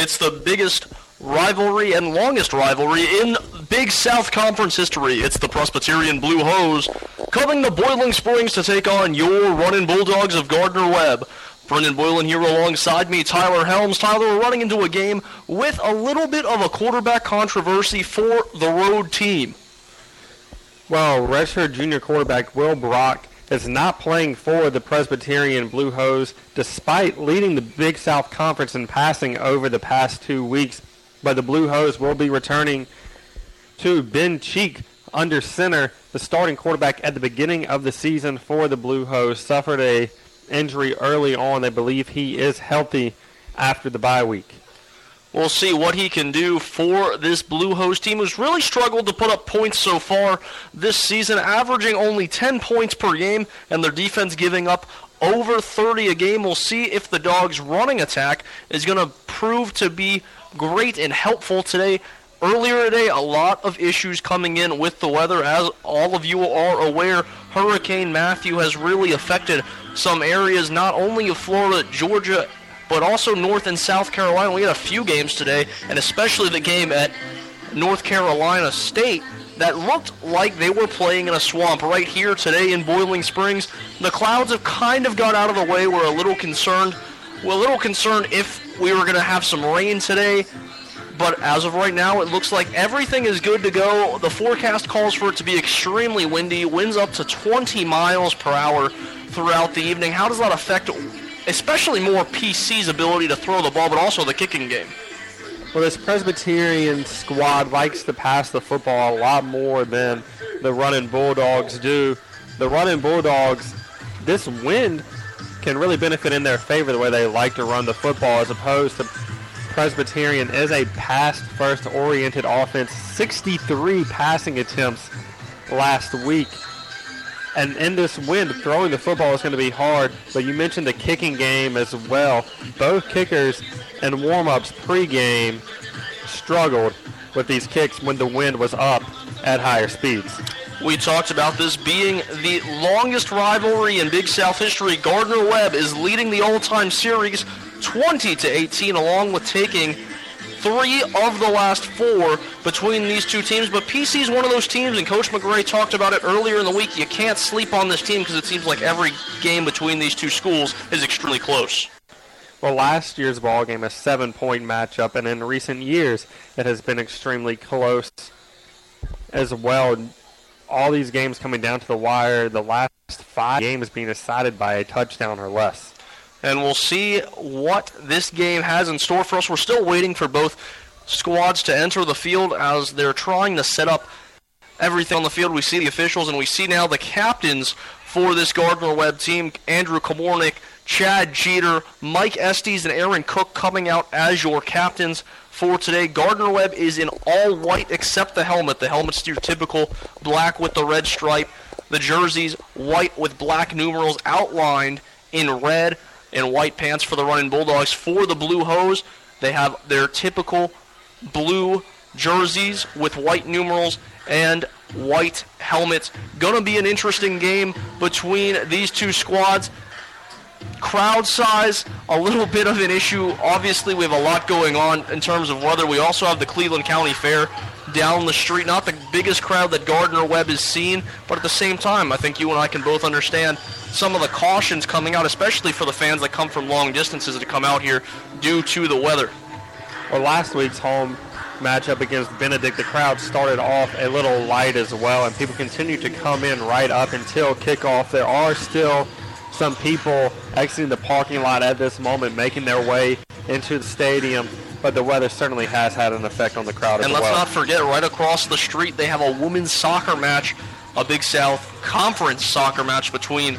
It's the biggest rivalry and longest rivalry in Big South Conference history. It's the Presbyterian Blue Hose coming to Boiling Springs to take on your running Bulldogs of Gardner Webb. Brendan Boylan here alongside me, Tyler Helms. Tyler, we're running into a game with a little bit of a quarterback controversy for the road team. Well, redshirt junior quarterback Will Brock is not playing for the Presbyterian Blue Hose despite leading the Big South Conference in passing over the past two weeks. But the Blue Hose will be returning to Ben Cheek under center. The starting quarterback at the beginning of the season for the Blue Hose suffered a injury early on. They believe he is healthy after the bye week. We'll see what he can do for this Blue Hose team, who's really struggled to put up points so far this season, averaging only 10 points per game, and their defense giving up over 30 a game. We'll see if the Dogs' running attack is going to prove to be great and helpful today. Earlier today, a lot of issues coming in with the weather. As all of you are aware, Hurricane Matthew has really affected some areas, not only of Florida, Georgia, but also North and South Carolina. We had a few games today, and especially the game at North Carolina State that looked like they were playing in a swamp right here today in Boiling Springs. The clouds have kind of got out of the way. We're a little concerned. We're a little concerned if we were going to have some rain today. But as of right now, it looks like everything is good to go. The forecast calls for it to be extremely windy, winds up to 20 miles per hour throughout the evening. How does that affect, especially more PC's ability to throw the ball, but also the kicking game? Well, this Presbyterian squad likes to pass the football a lot more than the running Bulldogs do. The running Bulldogs, this wind can really benefit in their favor the way they like to run the football as opposed to Presbyterian is a pass first oriented offense. 63 passing attempts last week. And in this wind, throwing the football is going to be hard. But you mentioned the kicking game as well. Both kickers and warm-ups pregame struggled with these kicks when the wind was up at higher speeds. We talked about this being the longest rivalry in Big South history. Gardner Webb is leading the all-time series 20 to 18, along with taking three of the last four between these two teams. But PC is one of those teams, and Coach McCray talked about it earlier in the week. You can't sleep on this team because it seems like every game between these two schools is extremely close. Well, last year's ball game, a seven-point matchup, and in recent years, it has been extremely close as well. All these games coming down to the wire. The last five games being decided by a touchdown or less and we'll see what this game has in store for us. We're still waiting for both squads to enter the field as they're trying to set up everything on the field. We see the officials, and we see now the captains for this Gardner Webb team, Andrew Komornick, Chad Jeter, Mike Estes, and Aaron Cook coming out as your captains for today. Gardner Webb is in all white except the helmet. The helmet's your typical black with the red stripe. The jerseys white with black numerals outlined in red and white pants for the running Bulldogs. For the Blue Hose, they have their typical blue jerseys with white numerals and white helmets. Gonna be an interesting game between these two squads. Crowd size, a little bit of an issue. Obviously, we have a lot going on in terms of weather. We also have the Cleveland County Fair down the street. Not the biggest crowd that Gardner Webb has seen, but at the same time, I think you and I can both understand some of the cautions coming out, especially for the fans that come from long distances to come out here due to the weather. Well, last week's home matchup against Benedict, the crowd started off a little light as well, and people continue to come in right up until kickoff. There are still some people exiting the parking lot at this moment, making their way into the stadium but the weather certainly has had an effect on the crowd and let's well. not forget, right across the street, they have a women's soccer match, a Big South Conference soccer match between,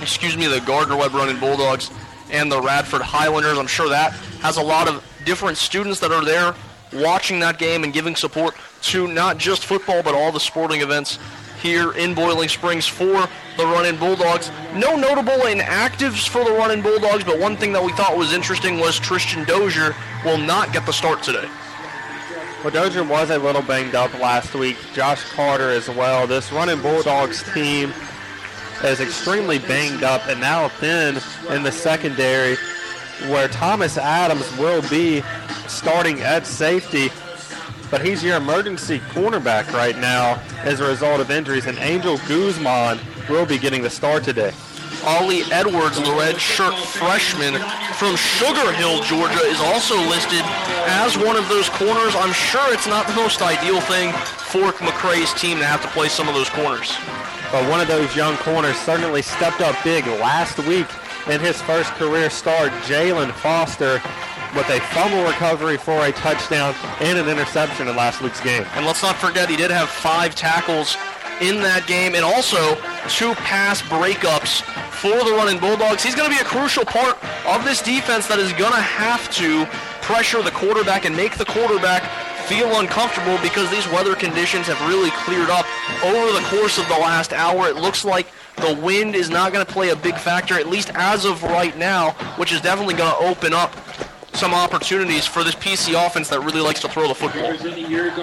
excuse me, the Gardner Webb Running Bulldogs and the Radford Highlanders. I'm sure that has a lot of different students that are there watching that game and giving support to not just football, but all the sporting events here in Boiling Springs for the Running Bulldogs. No notable inactives for the Running Bulldogs, but one thing that we thought was interesting was Tristan Dozier will not get the start today. Well, Dozier was a little banged up last week. Josh Carter as well. This Running Bulldogs team is extremely banged up and now thin in the secondary where Thomas Adams will be starting at safety, but he's your emergency cornerback right now as a result of injuries, and Angel Guzman will be getting the start today. Ollie Edwards, the red shirt freshman from Sugar Hill, Georgia, is also listed as one of those corners. I'm sure it's not the most ideal thing for McCray's team to have to play some of those corners. But one of those young corners certainly stepped up big last week in his first career start. Jalen Foster with a fumble recovery for a touchdown and an interception in last week's game. And let's not forget, he did have five tackles in that game and also two pass breakups for the running Bulldogs. He's going to be a crucial part of this defense that is going to have to pressure the quarterback and make the quarterback feel uncomfortable because these weather conditions have really cleared up over the course of the last hour. It looks like the wind is not going to play a big factor, at least as of right now, which is definitely going to open up some opportunities for this PC offense that really likes to throw the football.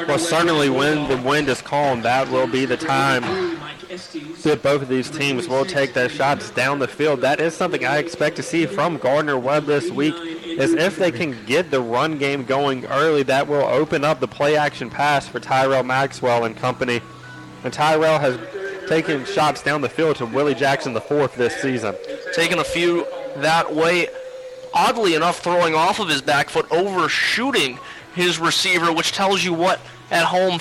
Well, certainly when the wind is calm, that will be the time that both of these teams will take their shots down the field. That is something I expect to see from Gardner Webb this week is if they can get the run game going early, that will open up the play action pass for Tyrell Maxwell and company. And Tyrell has taken shots down the field to Willie Jackson the fourth this season. Taking a few that way oddly enough, throwing off of his back foot, overshooting his receiver, which tells you what at home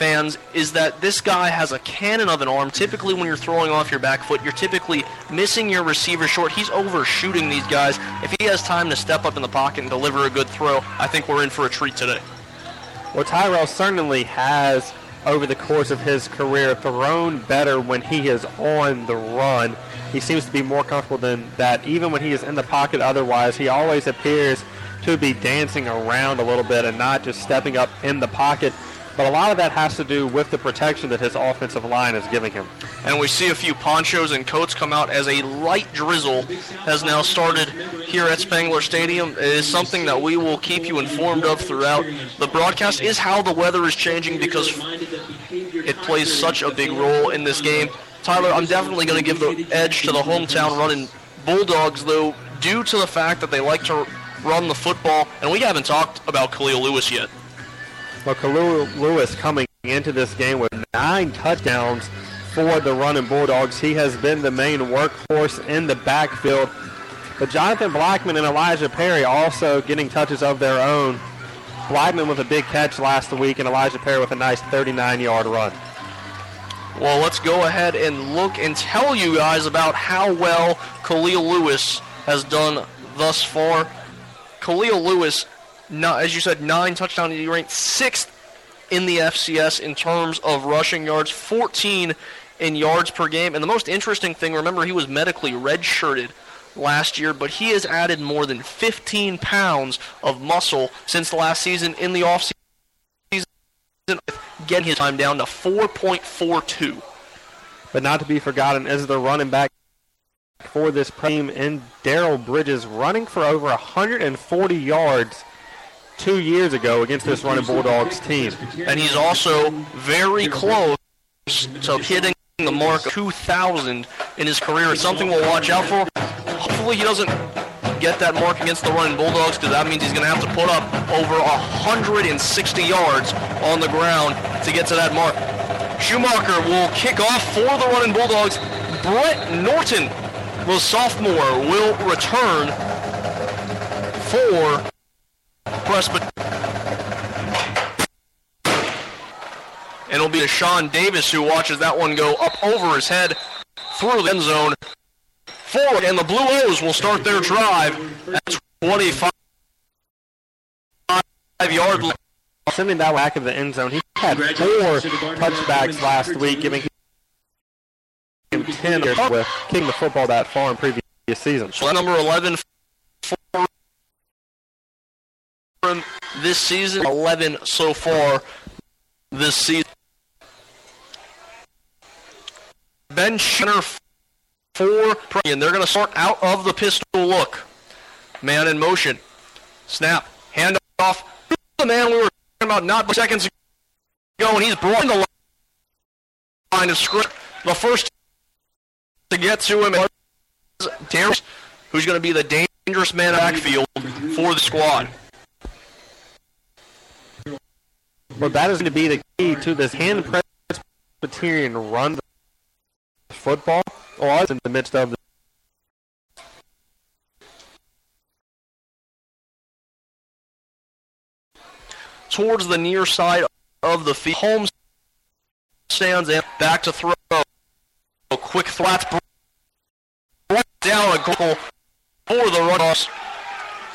fans is that this guy has a cannon of an arm. Typically, when you're throwing off your back foot, you're typically missing your receiver short. He's overshooting these guys. If he has time to step up in the pocket and deliver a good throw, I think we're in for a treat today. Well, Tyrell certainly has, over the course of his career, thrown better when he is on the run he seems to be more comfortable than that. Even when he is in the pocket otherwise, he always appears to be dancing around a little bit and not just stepping up in the pocket. But a lot of that has to do with the protection that his offensive line is giving him. And we see a few ponchos and coats come out as a light drizzle has now started here at Spangler Stadium. It is something that we will keep you informed of throughout the broadcast is how the weather is changing because it plays such a big role in this game. Tyler, I'm definitely going to give the edge to the hometown running Bulldogs, though, due to the fact that they like to run the football, and we haven't talked about Khalil Lewis yet. Well, Khalil Lewis coming into this game with nine touchdowns for the running Bulldogs. He has been the main workhorse in the backfield. But Jonathan Blackman and Elijah Perry also getting touches of their own. Blackman with a big catch last week, and Elijah Perry with a nice 39-yard run. Well, let's go ahead and look and tell you guys about how well Khalil Lewis has done thus far. Khalil Lewis, as you said, nine touchdowns. He ranked sixth in the FCS in terms of rushing yards, 14 in yards per game. And the most interesting thing, remember, he was medically redshirted last year, but he has added more than 15 pounds of muscle since the last season in the offseason getting his time down to 4.42. But not to be forgotten is the running back for this team in Daryl Bridges, running for over 140 yards two years ago against this running Bulldogs team. And he's also very close to hitting the mark of 2,000 in his career. It's something we'll watch out for. Hopefully he doesn't get that mark against the running Bulldogs because that means he's going to have to put up over 160 yards on the ground to get to that mark. Schumacher will kick off for the running Bulldogs. Brett Norton, the sophomore, will return for Presbyterian. And it'll be Sean Davis who watches that one go up over his head through the end zone forward, and the Blue Hose will start their drive at 25 yard line. Sending that back of the end zone. He had four touchbacks last week, giving him 10 with kicking the football that far in previous seasons. So number 11 this season, 11 so far this season. Ben Schenner four, and they're going to start out of the pistol look. Man in motion. Snap. Hand off. The man we were talking about not seconds ago, and he's brought in the line of script. The first to get to him is Darius, who's going to be the dangerous man backfield for the squad. But that is going to be the key to this hand Presbyterian run the football. Oh, or in the midst of the towards the near side of the field. Holmes stands and back to throw. A quick threat brought down a goal for the runoffs.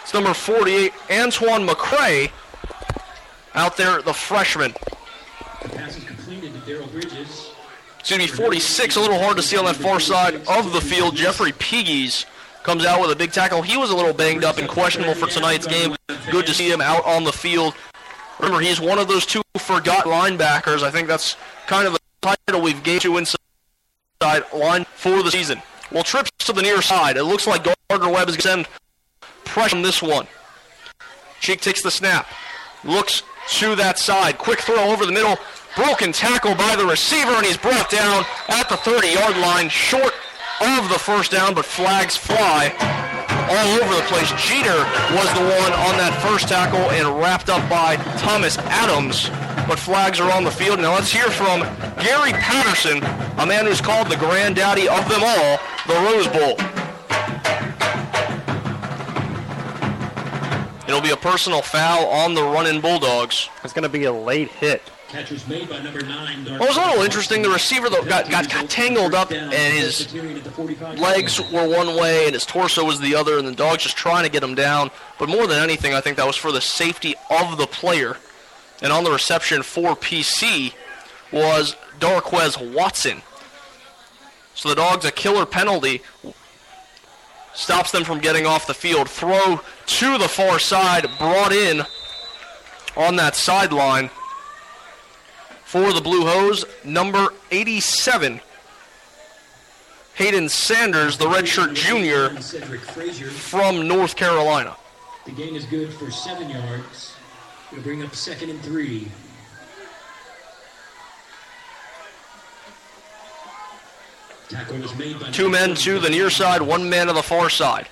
It's number 48, Antoine McCray, out there, the freshman. Pass is completed to Daryl Bridges. Excuse me, 46, a little hard to see on that far side of the field. Jeffrey Peagies comes out with a big tackle. He was a little banged up and questionable for tonight's game. Good to see him out on the field. Remember, he's one of those two forgotten linebackers. I think that's kind of the title we've gained to inside line for the season. Well, trips to the near side. It looks like Gardner Webb is going to send pressure on this one. Cheek takes the snap. Looks to that side. Quick throw over the middle. Broken tackle by the receiver, and he's brought down at the 30-yard line, short of the first down, but flags fly all over the place. Jeter was the one on that first tackle and wrapped up by Thomas Adams. But flags are on the field. Now let's hear from Gary Patterson, a man who's called the granddaddy of them all, the Rose Bowl. It'll be a personal foul on the running Bulldogs. It's going to be a late hit. Catchers made by number nine. Well, it was a little interesting. The receiver though got, got tangled up, and his legs were one way and his torso was the other, and the dog's just trying to get him down. But more than anything, I think that was for the safety of the player. And on the reception for PC was Darquez Watson. So the dog's a killer penalty. Stops them from getting off the field. Throw to the far side, brought in on that sideline for the Blue Hose, number 87. Hayden Sanders, the redshirt junior from North Carolina. The gain is good for seven yards. It'll bring up second and three. Tackle was made by Two men to the near side, one man to the far side.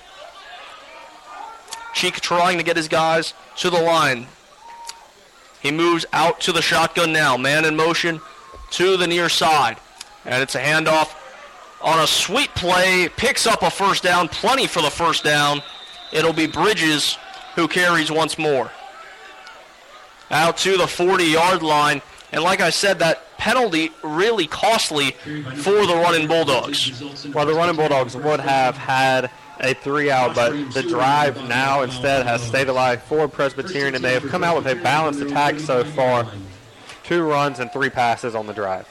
Cheek trying to get his guys to the line. He moves out to the shotgun now. Man in motion to the near side. And it's a handoff on a sweet play. Picks up a first down. Plenty for the first down. It'll be Bridges who carries once more. Out to the 40 yard line. And like I said, that penalty really costly for the running Bulldogs. Well, the running Bulldogs would have had a three out, but the drive now instead has stayed alive for Presbyterian, and they have come out with a balanced attack so far. Two runs and three passes on the drive.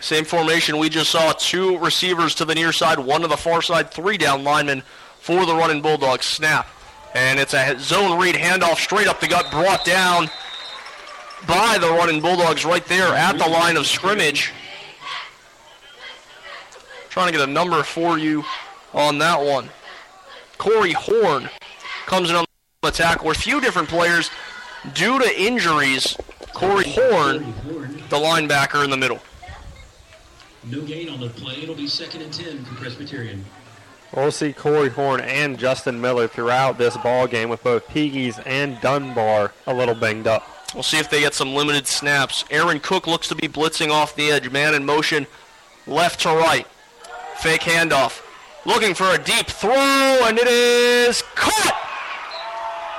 Same formation we just saw. Two receivers to the near side, one to the far side, three down linemen for the running Bulldogs. Snap. And it's a zone read handoff straight up the gut, brought down by the running Bulldogs right there at the line of scrimmage. Trying to get a number for you on that one. Corey Horn comes in on the tackle. A few different players due to injuries. Corey Horn, the linebacker in the middle. No gain on the play. It'll be second and ten for Presbyterian. We'll see Corey Horn and Justin Miller throughout this ball game with both Peagies and Dunbar a little banged up. We'll see if they get some limited snaps. Aaron Cook looks to be blitzing off the edge. Man in motion, left to right. Fake handoff. Looking for a deep throw, and it is caught!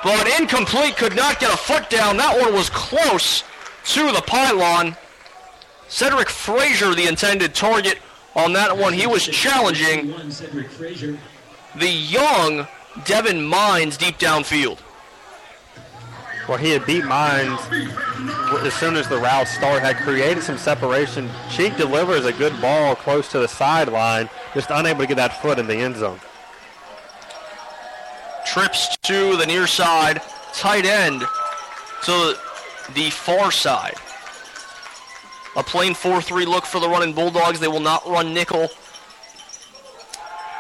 But incomplete, could not get a foot down. That one was close to the pylon. Cedric Frazier, the intended target on that one. He was challenging the young Devin Mines deep downfield. Well, he had beat Mines as soon as the route started, had created some separation. Cheek delivers a good ball close to the sideline, just unable to get that foot in the end zone. Trips to the near side, tight end to the far side. A plain 4-3 look for the running Bulldogs. They will not run nickel.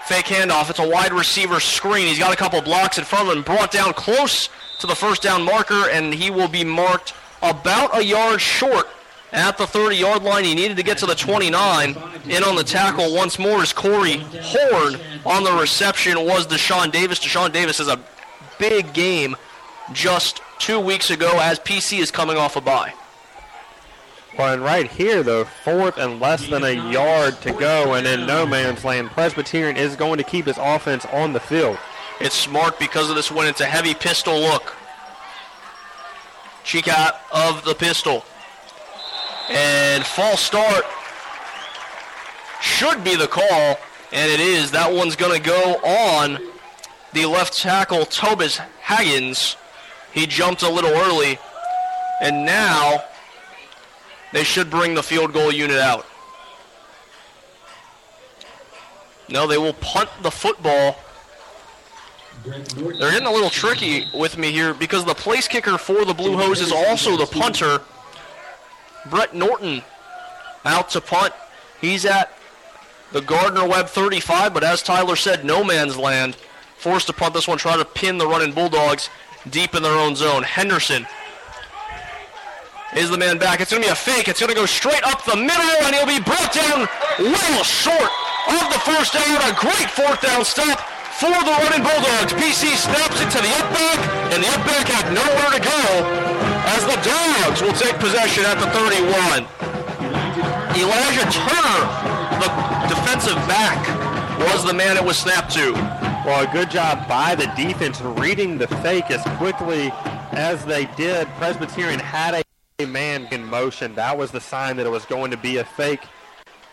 Fake handoff. It's a wide receiver screen. He's got a couple blocks in front of him. Brought down close to the first down marker, and he will be marked about a yard short at the 30-yard line. He needed to get to the 29. In on the tackle once more is Corey Horn. On the reception was Deshaun Davis. Deshaun Davis has a big game just two weeks ago as PC is coming off a bye. Well, and right here, the fourth and less than a yard to go, and in no man's land, Presbyterian is going to keep his offense on the field. It's smart because of this win. It's a heavy pistol look. Out of the pistol. And false start should be the call, and it is. That one's going to go on the left tackle, Tobis Haggins. He jumped a little early, and now they should bring the field goal unit out. No, they will punt the football. They're getting a little tricky with me here because the place kicker for the Blue Hose is also the punter. Brett Norton out to punt. He's at the Gardner Webb 35, but as Tyler said, no man's land. Forced to punt this one, try to pin the running Bulldogs deep in their own zone. Henderson is the man back. It's going to be a fake. It's going to go straight up the middle, and he'll be brought down well short of the first down. A great fourth down stop for the running Bulldogs. PC snaps it to the up back, and the up back had nowhere to go as the Dogs will take possession at the 31. Elijah Turner, the defensive back, was the man it was snapped to. Well, a good job by the defense reading the fake as quickly as they did. Presbyterian had a man in motion. That was the sign that it was going to be a fake,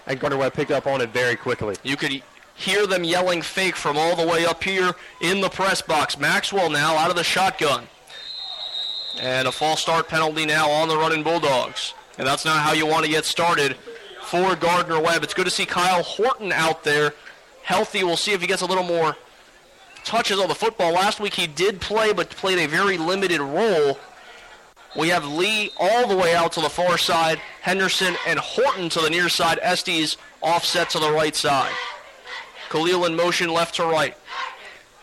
and Gardner Webb picked up on it very quickly. You could hear them yelling fake from all the way up here in the press box. Maxwell now out of the shotgun. And a false start penalty now on the running Bulldogs. And that's not how you want to get started for Gardner Webb. It's good to see Kyle Horton out there healthy. We'll see if he gets a little more touches on the football. Last week he did play, but played a very limited role. We have Lee all the way out to the far side, Henderson and Horton to the near side, Estes offset to the right side. Khalil in motion left to right.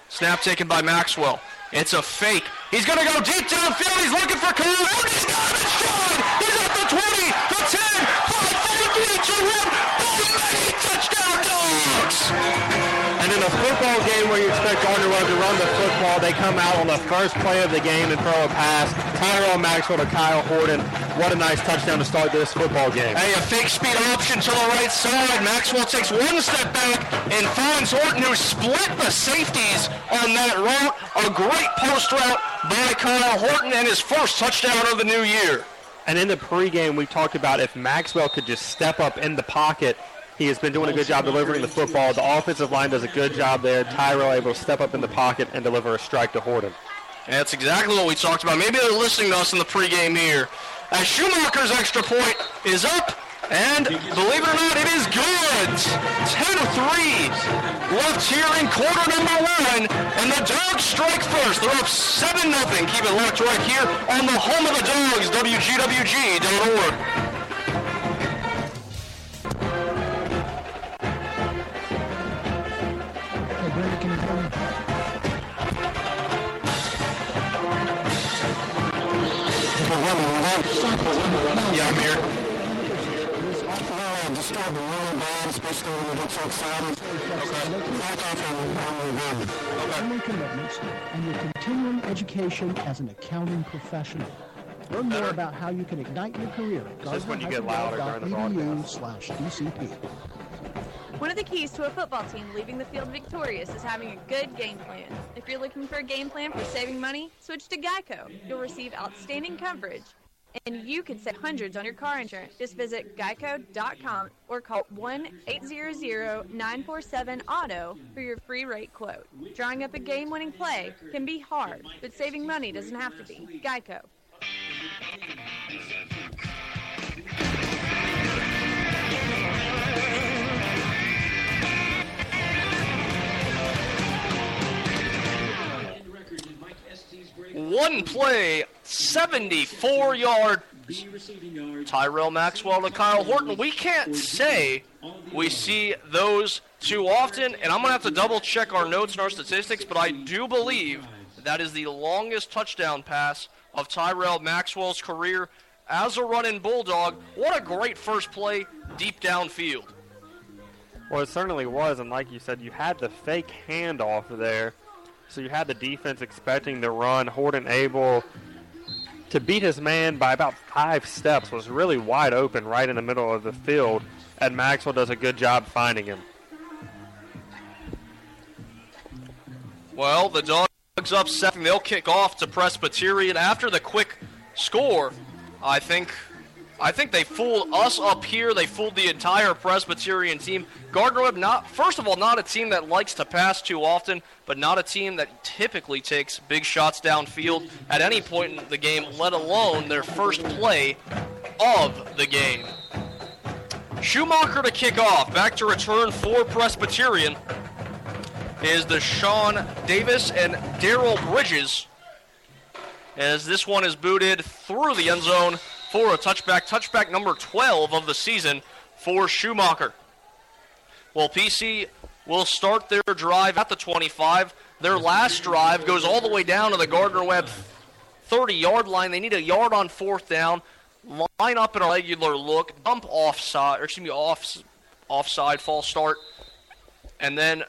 Snap taken by Maxwell. It's a fake. He's going to go deep downfield. He's looking for Khalil. He's got it. He's at the 20, the 10, 5, 4, 3, 2, 1. Boom, touchdown, Dogs. In a football game where you expect Webb to run the football, they come out on the first play of the game and throw a pass. Tyrell Maxwell to Kyle Horton. What a nice touchdown to start this football game. Hey, a fake speed option to the right side. Maxwell takes one step back and finds Horton, who split the safeties on that route. A great post route by Kyle Horton and his first touchdown of the new year. And in the pregame, we talked about if Maxwell could just step up in the pocket he has been doing a good job delivering the football. The offensive line does a good job there. Tyrell able to step up in the pocket and deliver a strike to Horton. And that's exactly what we talked about. Maybe they're listening to us in the pregame here. As Schumacher's extra point is up, and believe it or not, it is good. 10-3 left here in quarter number one, and the Dogs strike first. They're up 7-0. Keep it locked right here on the home of the Dogs, WGWG.org. Yeah, I'm here. It's awful loud, disturbing, really bad, especially when you get so excited. Back off on the family commitments, and your continuing education as an accounting professional. Learn more about how you can ignite your career at Just when you get louder during the broadcast. slash DCP. One of the keys to a football team leaving the field victorious is having a good game plan. If you're looking for a game plan for saving money, switch to Geico. You'll receive outstanding coverage and you can save hundreds on your car insurance. Just visit geico.com or call 1-800-947-AUTO for your free rate quote. Drawing up a game-winning play can be hard, but saving money doesn't have to be. Geico. One play, 74 yard. Tyrell Maxwell to Kyle Horton. We can't say we see those too often, and I'm going to have to double check our notes and our statistics, but I do believe that is the longest touchdown pass of Tyrell Maxwell's career as a running Bulldog. What a great first play deep downfield. Well, it certainly was, and like you said, you had the fake handoff there So you had the defense expecting the run. Horton able to beat his man by about five steps was really wide open right in the middle of the field, and Maxwell does a good job finding him. Well, the Dogs up seven. They'll kick off to Presbyterian after the quick score. I think I think they fooled us up here. They fooled the entire Presbyterian team. Gardner Webb, not first of all, not a team that likes to pass too often, but not a team that typically takes big shots downfield at any point in the game, let alone their first play of the game. Schumacher to kick off. Back to return for Presbyterian is the Sean Davis and Daryl Bridges. As this one is booted through the end zone for a touchback. Touchback number 12 of the season for Schumacher. Well, PC will start their drive at the 25. Their last drive goes all the way down to the Gardner Webb 30 yard line. They need a yard on fourth down. Line up in a regular look, dump offside, or excuse me, off, offside, false start, and then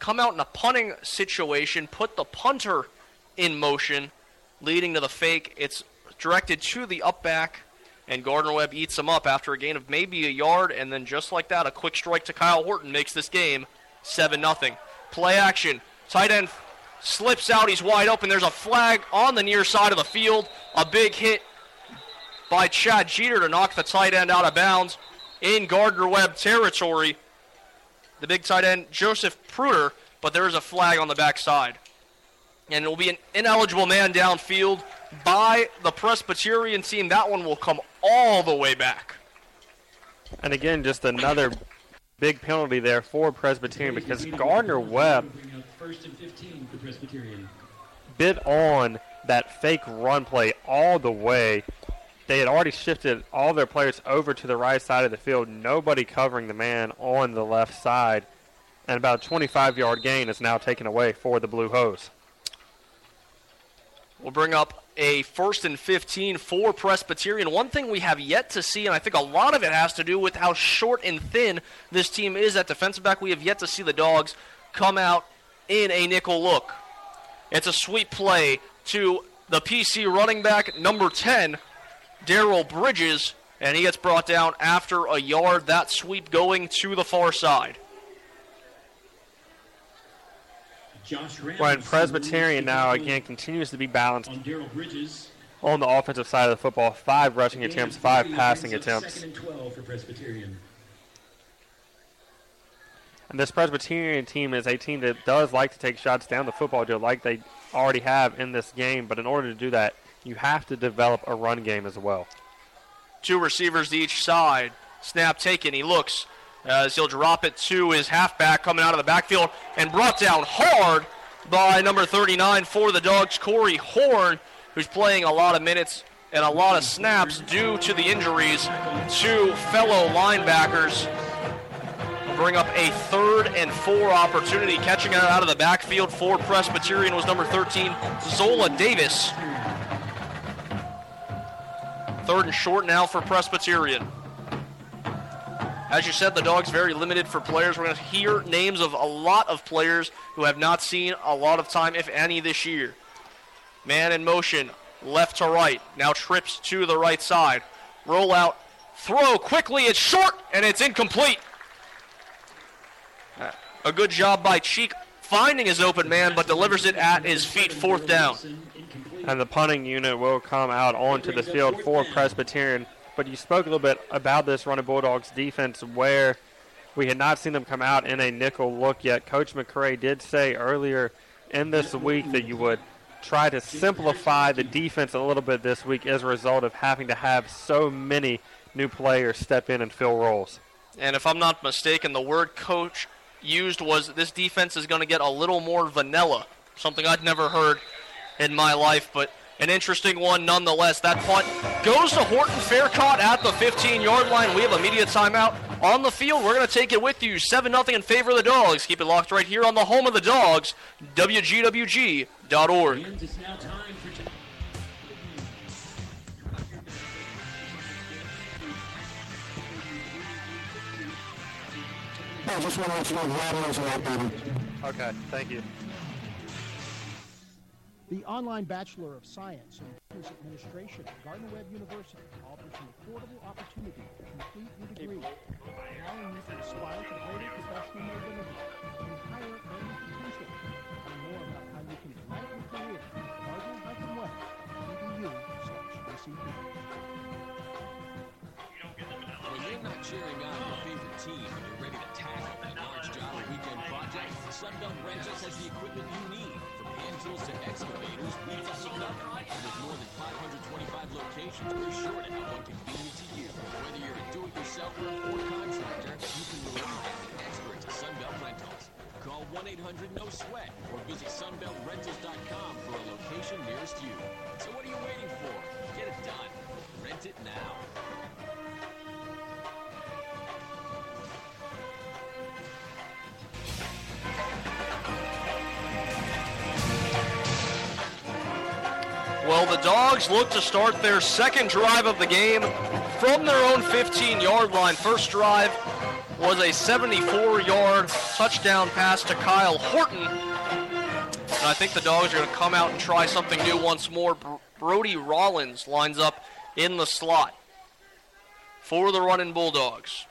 come out in a punting situation, put the punter in motion, leading to the fake. It's directed to the up back, and Gardner Webb eats him up after a gain of maybe a yard, and then just like that, a quick strike to Kyle Horton makes this game 7 0. Play action. Tight end slips out. He's wide open. There's a flag on the near side of the field. A big hit by Chad Jeter to knock the tight end out of bounds in Gardner Webb territory. The big tight end, Joseph Pruder, but there is a flag on the backside. And it will be an ineligible man downfield by the Presbyterian team. That one will come all the way back. And again, just another big penalty there for Presbyterian because Gardner Webb First and 15 for Presbyterian. bit on that fake run play all the way. They had already shifted all their players over to the right side of the field, nobody covering the man on the left side. And about a 25 yard gain is now taken away for the Blue Hose. We'll bring up a first and 15 for Presbyterian. One thing we have yet to see, and I think a lot of it has to do with how short and thin this team is at defensive back. We have yet to see the Dogs come out in a nickel look. It's a sweep play to the PC running back, number 10, Daryl Bridges, and he gets brought down after a yard. That sweep going to the far side. Josh When Presbyterian now again continues to be balanced on Daryl Bridges. on the offensive side of the football. Five rushing attempts, five passing attempts. And 12 for Presbyterian. And this Presbyterian team is a team that does like to take shots down the football, Joe, like they already have in this game. But in order to do that, you have to develop a run game as well. Two receivers to each side. Snap taken. He looks Uh, as he'll drop it to his halfback coming out of the backfield and brought down hard by number 39 for the Dogs, Corey Horn, who's playing a lot of minutes and a lot of snaps due to the injuries to fellow linebackers. Bring up a third and four opportunity. Catching it out of the backfield for Presbyterian was number 13, Zola Davis. Third and short now for Presbyterian. As you said, the Dogs very limited for players. We're going to hear names of a lot of players who have not seen a lot of time, if any, this year. Man in motion, left to right. Now trips to the right side. Roll out, throw quickly. It's short and it's incomplete. A good job by Cheek finding his open man, but delivers it at his feet, fourth down. And the punting unit will come out onto the field for Presbyterian. But you spoke a little bit about this running Bulldogs defense where we had not seen them come out in a nickel look yet. Coach McCray did say earlier in this week that you would try to simplify the defense a little bit this week as a result of having to have so many new players step in and fill roles. And if I'm not mistaken, the word coach used was this defense is going to get a little more vanilla. Something I'd never heard in my life, but an interesting one nonetheless. That punt goes to Horton Faircott at the 15 yard line. We have immediate timeout on the field. We're going to take it with you 7 0 in favor of the Dogs. Keep it locked right here on the home of the Dogs, WGWG.org. And it's now time for. t- I just want to let you know Vlad knows about baby. Okay, thank you. The online Bachelor of Science in Business Administration at Gardner-Webb University offers an affordable opportunity to complete your degree, allowing you to aspire to greater professional mobility and higher earning potential. Learn more about how you can ignite your career at gardner-webb.edu. When you're not cheering on your favorite team and you're ready to tackle that large job or weekend project, Sunbelt Rentals has the equipment you need. Hand tools to excavators, we've covered. And with more than 525 locations, we're sure to have one convenient to you. Whether you're a do-it-yourselfer or contractor, you can rely on the experts at Sunbelt Rentals. Call 1-800-NO-SWEAT or visit sunbeltrentals.com for a location nearest you. So what are you waiting for? Well, the Dogs look to start their second drive of the game from their own 15-yard line. First drive was a 74-yard touchdown pass to Kyle Horton. And I think the Dogs are going to come out and try something new once more. Brody Rollins lines up in the slot for the running Bulldogs.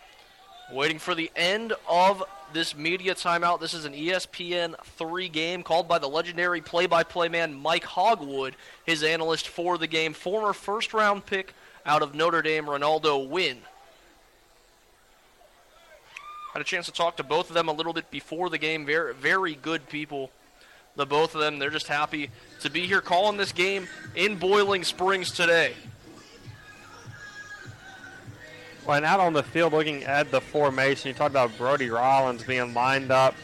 Waiting for the end of this media timeout. This is an ESPN 3 game called by the legendary play by play man Mike Hogewood, his analyst for the game, former first round pick out of Notre Dame, Renaldo Wynn. Had a chance to talk to both of them a little bit before the game. Very, very good people. The both of them, they're just happy to be here calling this game in Boiling Springs today. Well, and out on the field looking at the formation, you talked about Brody Rollins being lined up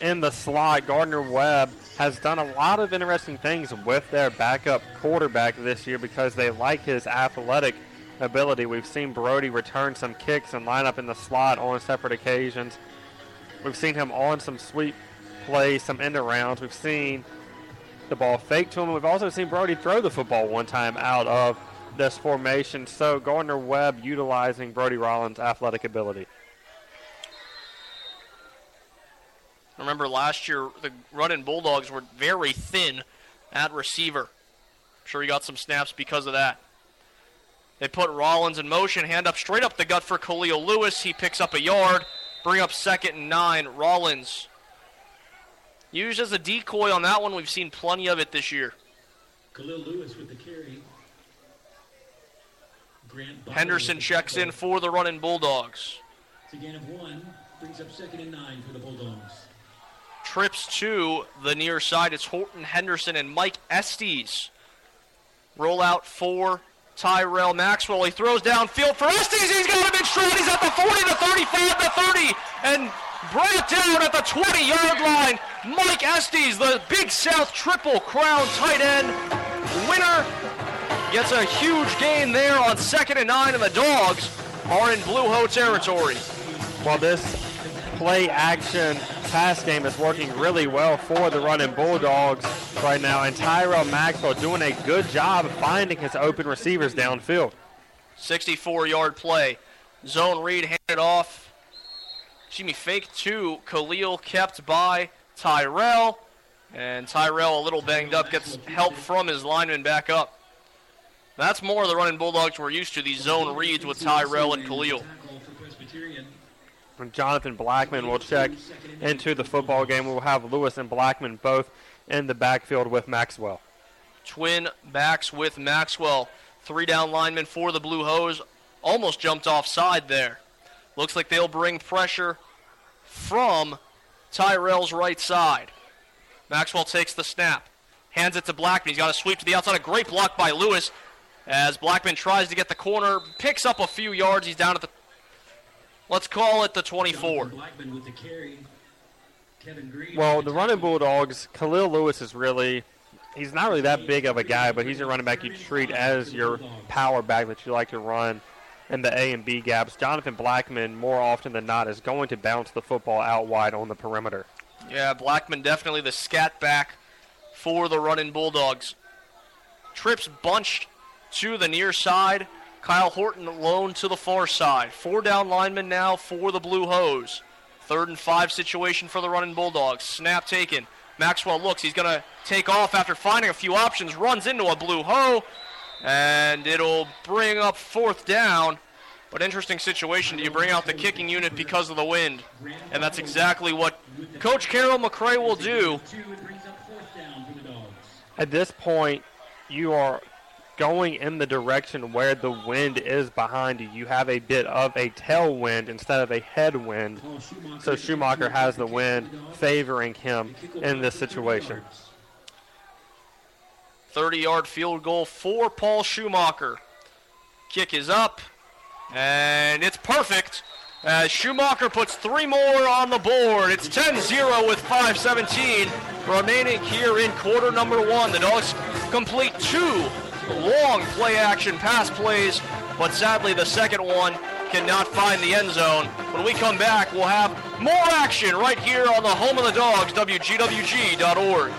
in the slot. Gardner Webb has done a lot of interesting things with their backup quarterback this year because they like his athletic ability. We've seen Brody return some kicks and line up in the slot on separate occasions. We've seen him on some sweep plays, some end arounds. We've seen the ball fake to him. We've also seen Brody throw the football one time out of this formation. So Gardner Webb utilizing Brody Rollins' athletic ability. Remember last year, the running Bulldogs were very thin at receiver. I'm sure he got some snaps because of that. They put Rollins in motion, hand up straight up the gut for Khalil Lewis. He picks up a yard, bring up second and nine. Rollins used as a decoy on that one. We've seen plenty of it this year. Khalil Lewis with the carry. Henderson checks in for the running Bulldogs. It's a gain of one. Brings up second and nine for the Bulldogs. trips to the near side. It's Horton Henderson and Mike Estes. Roll out for Tyrell Maxwell. He throws downfield for Estes. He's got him in stride. He's at the 40, the 35, the 30, and brought down at the 20 yard line. Mike Estes, the Big South Triple Crown tight end winner, gets a huge gain there on second and nine, and the Dogs are in Blue Hoe territory. Well, this play action pass game is working really well for the running Bulldogs right now, and Tyrell Maxwell doing a good job of finding his open receivers downfield. 64 yard play. Zone read handed off. Excuse me, fake two. Khalil kept by Tyrell. And Tyrell, a little banged up, gets help from his lineman back up. That's more of the running Bulldogs we're used to, these zone reads with Tyrell and Khalil. Tackle for Presbyterian. And Jonathan Blackman will check into the football game. We'll have Lewis and Blackman both in the backfield with Maxwell. Twin backs with Maxwell. Three down linemen for the Blue Hose. Almost jumped offside there. Looks like they'll bring pressure from Tyrell's right side. Maxwell takes the snap, hands it to Blackman. He's got a sweep to the outside. A great block by Lewis as Blackman tries to get the corner, picks up a few yards. He's down at the, let's call it the 24. Blackman with the carry. Kevin Green. Well, the running. Bulldogs, Khalil Lewis is really, he's not really that big of a guy, but he's a running back you treat as your power back that you like to run in the A and B gaps. Jonathan Blackman, more often than not, is going to bounce the football out wide on the perimeter. Yeah, Blackman definitely the scat back for the running Bulldogs. Trips bunched to the near side. Kyle Horton alone to the far side. Four down linemen now for the Blue Hose. Third and five situation for the running Bulldogs. Snap taken. Maxwell looks. He's going to take off after finding a few options. Runs into a blue hoe, and it'll bring up fourth down. But interesting situation. Do you bring out the kicking unit because of the wind? And that's exactly what Coach Carroll McCray will do. Two, it brings up fourth down for the Dogs. At this point, you are going in the direction where the wind is behind you. You have a bit of a tailwind instead of a headwind. So Schumacher has the wind favoring him in this situation. 30 yard field goal for Paul Schumacher. Kick is up, and it's perfect. As Schumacher puts three more on the board. It's 10 0 with 5.17 remaining here in quarter number one. The Dogs complete two long play action pass plays, but sadly the second one cannot find the end zone. When we come back, we'll have more action right here on the home of the Dogs, WGWG.org.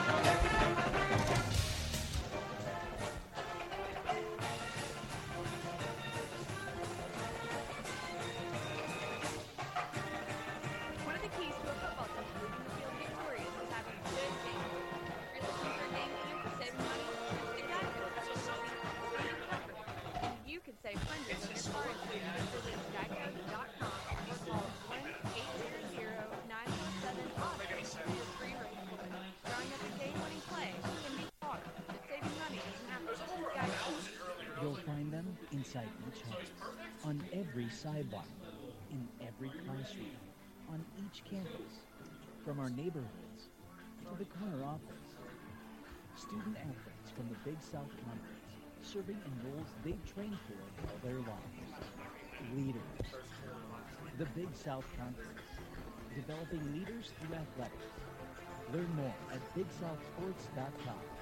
every sidewalk, in every classroom, on each campus, from our neighborhoods to the corner office. Student athletes from the Big South Conference, serving in roles they've trained for all their lives. Leaders. The Big South Conference, developing leaders through athletics. Learn more at BigSouthSports.com.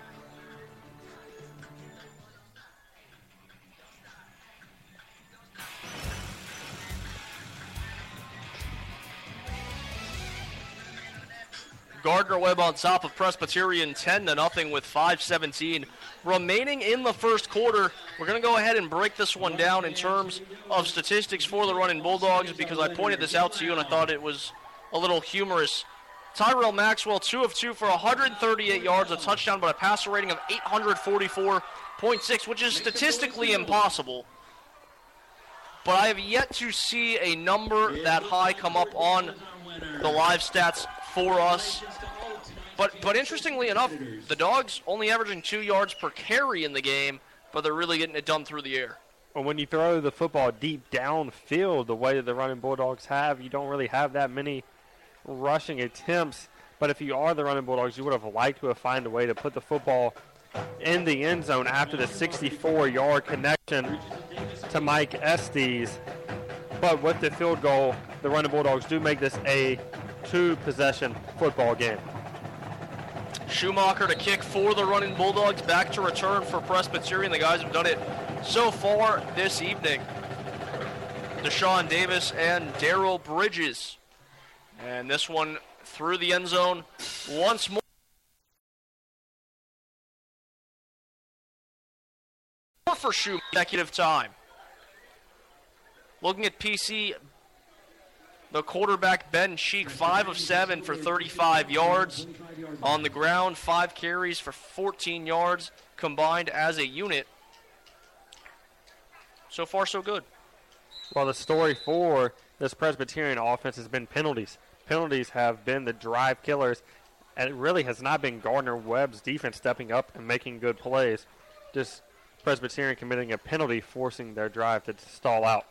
Gardner Webb on top of Presbyterian 10 to nothing with 5:17 remaining in the first quarter. We're going to go ahead and break this one down in terms of statistics for the running Bulldogs because I pointed this out to you and I thought it was a little humorous. Tyrell Maxwell, 2 of 2 for 138 yards, a touchdown, but a passer rating of 844.6, which is statistically impossible. But I have yet to see a number that high come up on the live stats for us. But but interestingly enough, the dogs only averaging two yards per carry in the game, but they're really getting it done through the air. Well, when you throw the football deep downfield, the way that the running Bulldogs have, you don't really have that many rushing attempts. But if you are the running Bulldogs, you would have liked to have found a way to put the football in the end zone after the 64-yard connection to Mike Estes. But with the field goal, the running Bulldogs do make this a two-possession football game. Schumacher to kick for the running Bulldogs, back to return for Presbyterian. The guys have done it so far this evening. Deshaun Davis and Daryl Bridges. And this one through the end zone once more. For Schumacher, consecutive time. Looking at PC, the quarterback Ben Cheek, 5 of 7 for 35 yards. On the ground, 5 carries for 14 yards combined as a unit. So far, so good. Well, the story for this Presbyterian offense has been penalties. Penalties have been the drive killers, and it really has not been Gardner Webb's defense stepping up and making good plays. Just Presbyterian committing a penalty, forcing their drive to stall out.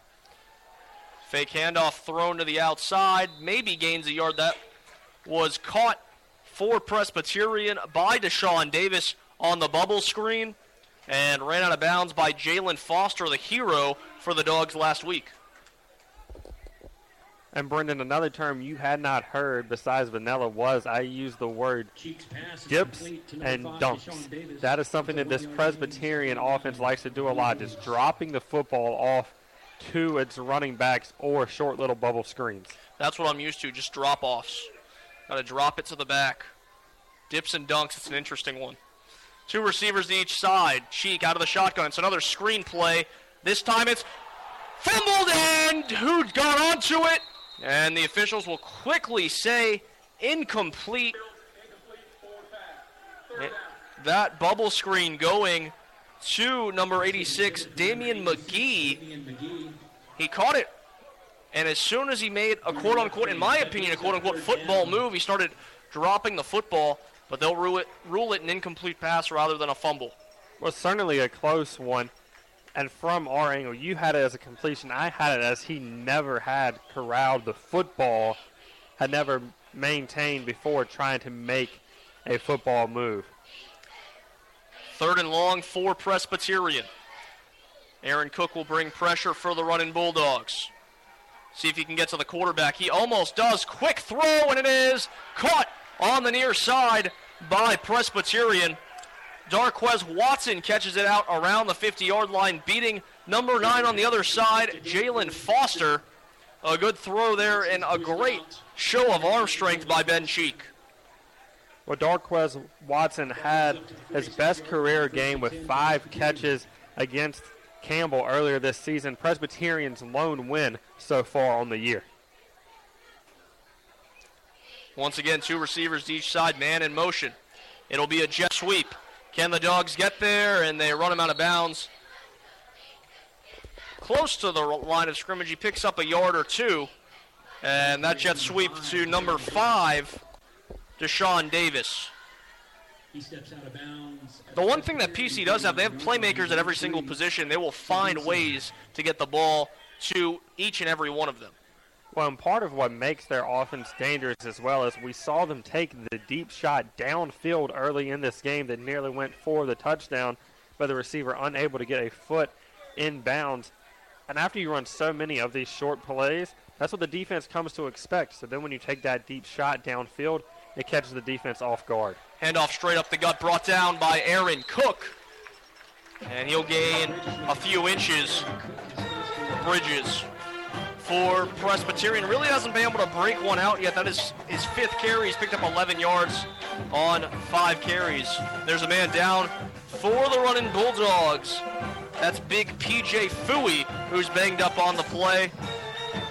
Fake handoff thrown to the outside, maybe gains a yard. That was caught for Presbyterian by Deshaun Davis on the bubble screen and ran out of bounds by Jalen Foster, the hero for the Dogs last week. And Brendan, another term you had not heard besides vanilla was I used the word Cheeks dips complete to number and five, dunks. That is something that this Presbyterian offense likes to do a lot, just dropping the football off to its running backs or short little bubble screens. That's what I'm used to, just drop offs. Got to drop it to the back. Dips and dunks, it's an interesting one. Two receivers to each side. Cheek out of the shotgun. It's another screen play. This time it's fumbled and who got onto it? And the officials will quickly say incomplete. That bubble screen going to number 86, Damian McGee. He caught it, and as soon as he made a quote unquote, in my opinion, a quote unquote football move, he started dropping the football, but they'll rule it, rule it an incomplete pass rather than a fumble. was certainly a close one. And from our angle, you had it as a completion. I had it as he never had corralled the football, had never maintained before trying to make a football move. Third and long for Presbyterian. Aaron Cook will bring pressure for the running Bulldogs. See if he can get to the quarterback. He almost does. Quick throw, and it is caught on the near side by Presbyterian. Darquez Watson catches it out around the 50 yard line, beating number nine on the other side, Jalen Foster. A good throw there and a great show of arm strength by Ben Cheek. Well, Darquez Watson had his best career game with five catches against Campbell earlier this season. Presbyterian's lone win so far on the year. Once again, two receivers to each side, man in motion. It'll be a jet sweep. Can the dogs get there? And they run him out of bounds. Close to the line of scrimmage. He picks up a yard or two. And that jet sweep to number five, Deshaun Davis. He steps out of bounds. The one thing that PC does have, they have playmakers at every single position. They will find ways to get the ball to each and every one of them. Well, and part of what makes their offense dangerous as well is we saw them take the deep shot downfield early in this game that nearly went for the touchdown, but the receiver unable to get a foot in bounds. And after you run so many of these short plays, that's what the defense comes to expect. So then when you take that deep shot downfield, it catches the defense off guard. Handoff straight up the gut, brought down by Aaron Cook. And he'll gain a few inches. Bridges for Presbyterian. Really hasn't been able to break one out yet. That is his fifth carry. He's picked up 11 yards on five carries. There's a man down for the running Bulldogs. That's big PJ Fooey, who's banged up on the play,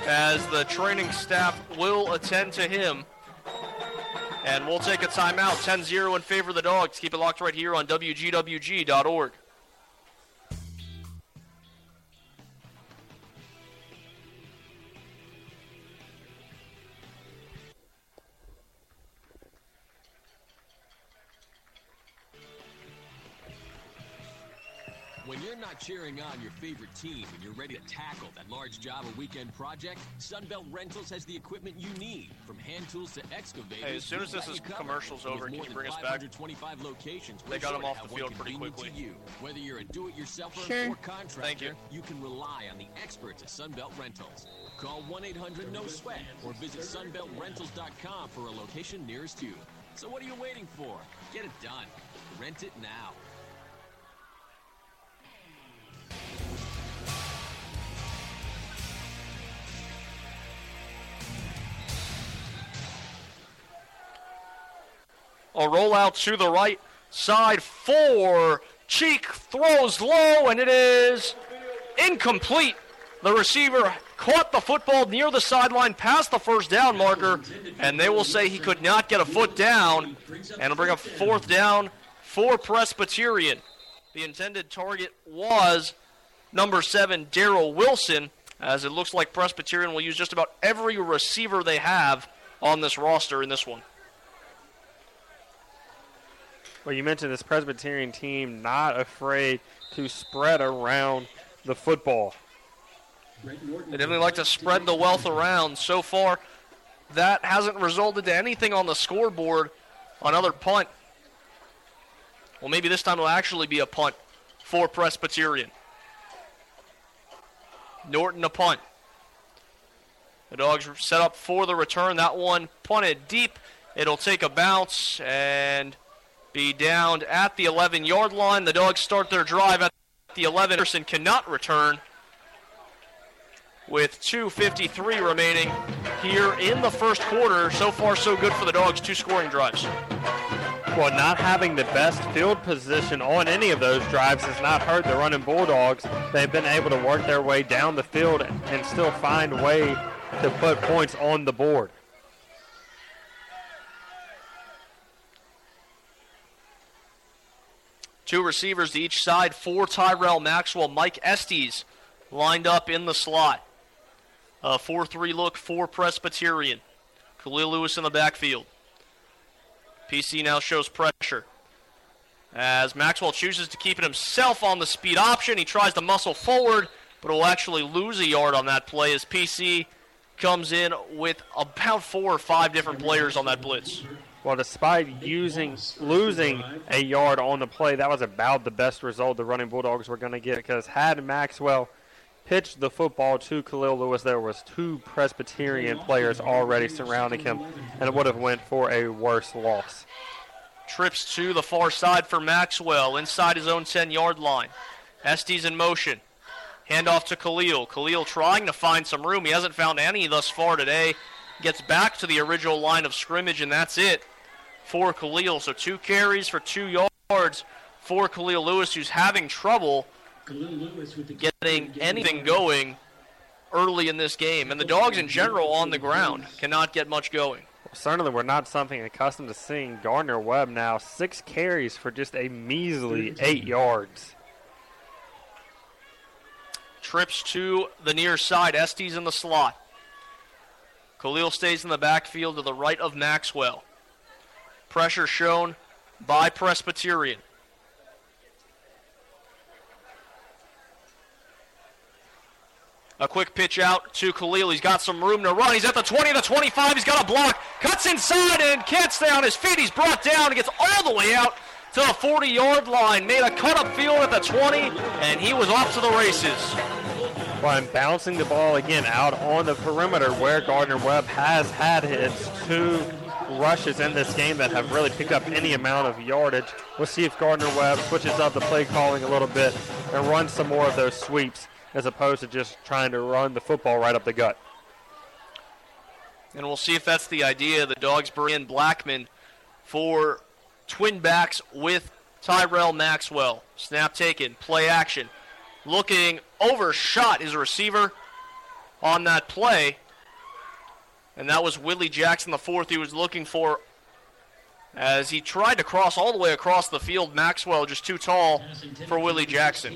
as the training staff will attend to him. And we'll take a timeout. 10 0 in favor of the Dogs. Keep it locked right here on WGWG.org. not cheering on your favorite team and you're ready to tackle that large job or weekend project, Sunbelt Rentals has the equipment you need, from hand tools to excavators. Hey, as soon as this got is commercials over, can you bring us back? 525 locations. They we're got 'em sure to off the one field pretty convenient quickly. to you. Whether you're a do-it-yourselfer Sure. or contractor, Thank you. you can rely on the experts at Sunbelt Rentals. Call 1-800-NO-SWEAT or visit sunbeltrentals.com for a location nearest you. So what are you waiting for? Get it done. Rent it now. A rollout to the right side for Cheek throws low, and it is incomplete. The receiver caught the football near the sideline past the first down marker, and they will say he could not get a foot down, and it'll bring up fourth down for Presbyterian. The intended target was number seven, Daryl Wilson, as it looks like Presbyterian will use just about every receiver they have on this roster in this one. Well, you mentioned this Presbyterian team not afraid to spread around the football. They definitely like to spread the wealth around. So far, that hasn't resulted to anything on the scoreboard on other punt. Well, maybe this time it'll actually be a punt for Presbyterian. Norton a punt. The dogs set up for the return. That one punted deep. It'll take a bounce and be down at the 11 yard line. The dogs start their drive at the 11. Person cannot return with 2.53 remaining here in the first quarter. So far, so good for the Dogs. Two scoring drives. Well, not having the best field position on any of those drives has not hurt the running Bulldogs. They've been able to work their way down the field and still find a way to put points on the board. Two receivers to each side for Tyrell Maxwell. Mike Estes lined up in the slot. A 4 3 look for Presbyterian. Khalil Lewis in the backfield. PC now shows pressure. As Maxwell chooses to keep it himself on the speed option, he tries to muscle forward, but will actually lose a yard on that play as PC comes in with about four or five different players on that blitz. Well, despite using losing a yard on the play, that was about the best result the running Bulldogs were going to get because had Maxwell pitched the football to Khalil Lewis, there was two Presbyterian players already surrounding him, and it would have went for a worse loss. Trips to the far side for Maxwell inside his own 10-yard line. Estes in motion. Handoff to Khalil. Khalil trying to find some room. He hasn't found any thus far today. Gets back to the original line of scrimmage, and that's it for Khalil. So two carries for two yards for Khalil Lewis, who's having trouble getting anything going early in this game. And the dogs in general on the ground cannot get much going. Certainly, we're not something accustomed to seeing. Gardner Webb now six carries for just a measly eight yards. Trips to the near side. Estes in the slot. Khalil stays in the backfield to the right of Maxwell. Pressure shown by Presbyterian. A quick pitch out to Khalil. He's got some room to run. He's at the 20, the 25. He's got a block. Cuts inside and can't stay on his feet. He's brought down and gets all the way out to the 40 yard line. Made a cut up field at the 20, and he was off to the races. Well, and bouncing the ball again out on the perimeter where Gardner Webb has had his two rushes in this game that have really picked up any amount of yardage. We'll see if Gardner Webb switches up the play calling a little bit and runs some more of those sweeps as opposed to just trying to run the football right up the gut. And we'll see if that's the idea. The Dogs bring in Blackman for twin backs with Tyrell Maxwell. Snap taken, play action. Looking overshot is a receiver on that play. And that was Willie Jackson, the fourth he was looking for as he tried to cross all the way across the field. Maxwell just too tall for Willie Jackson.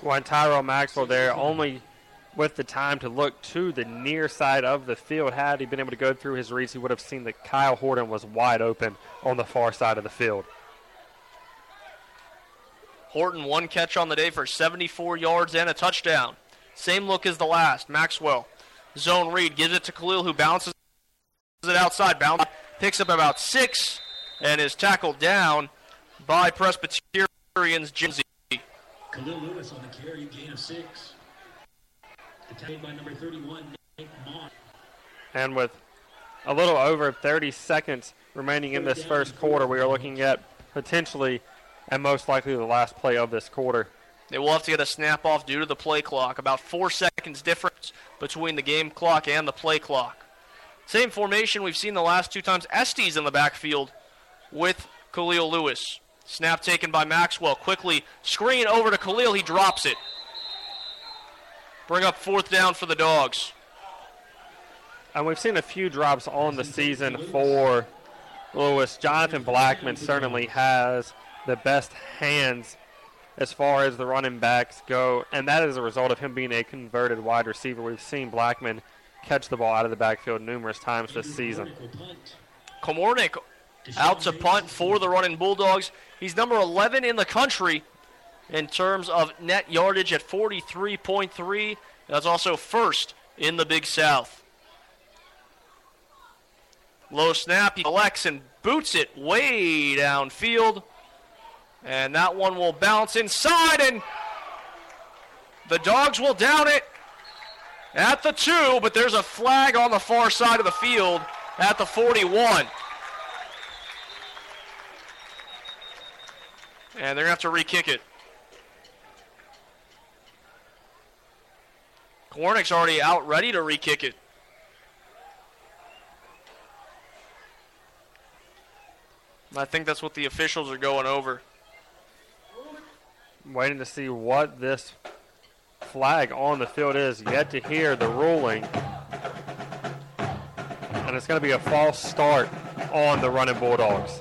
When Tyrell Maxwell there, only with the time to look to the near side of the field. Had he been able to go through his reads, he would have seen that Kyle Horton was wide open on the far side of the field. Horton one catch on the day for 74 yards and a touchdown. Same look as the last. Maxwell zone read gives it to Khalil, who bounces it outside. Bounce picks up about six and is tackled down by Presbyterian's Jinsey. Khalil Lewis on the carry, gain of six. Attacked by number 31, Nick Mott. And with a little over 30 seconds remaining in this first quarter, we are looking at potentially and most likely the last play of this quarter. They will have to get a snap off due to the play clock. About four seconds difference between the game clock and the play clock. Same formation we've seen the last two times. Estes in the backfield with Khalil Lewis. Snap taken by Maxwell. Quickly screen over to Khalil. He drops it. Bring up fourth down for the Dogs. And we've seen a few drops on the season for Lewis. Jonathan Blackman certainly has the best hands as far as the running backs go, and that is a result of him being a converted wide receiver. We've seen Blackman catch the ball out of the backfield numerous times this season. Komornik out to punt for the running Bulldogs. He's number 11 in the country in terms of net yardage at 43.3. That's also first in the Big South. Low snap, he collects and boots it way downfield. And that one will bounce inside, and the Dogs will down it at the two, but there's a flag on the far side of the field at the 41. And they're going to have to re kick it. Kornick's already out ready to re kick it. I think that's what the officials are going over. Waiting to see what this flag on the field is. Yet to hear the ruling. And it's going to be a false start on the running Bulldogs.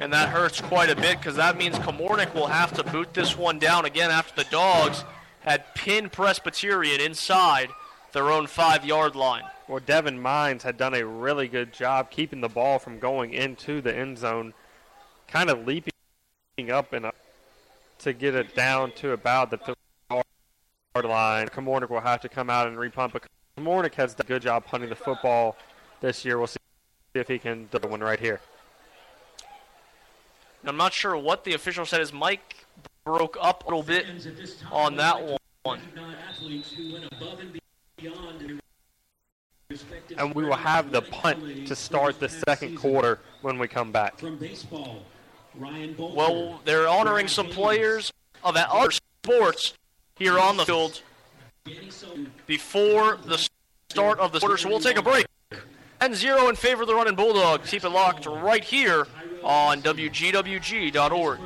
And that hurts quite a bit because that means Komornik will have to boot this one down again after the Dogs had pinned Presbyterian inside their own five yard line. Well, Devin Mines had done a really good job keeping the ball from going into the end zone, kind of leaping up and up to get it down to about the 50 yard line. Komornik will have to come out and repunt, but Komornik has done a good job punting the football this year. We'll see if he can do the one right here. I'm not sure what the official said. His mic broke up a little bit Fans at this time on that one. recognize athletes who went above and beyond their respective And we will have the punt to start the second quarter when we come back. From baseball, Ryan Well, they're honoring some players of other sports here on the field before the start of the quarter. So we'll take a break. And zero in favor of the running Bulldogs. Keep it locked right here on WGWG.org.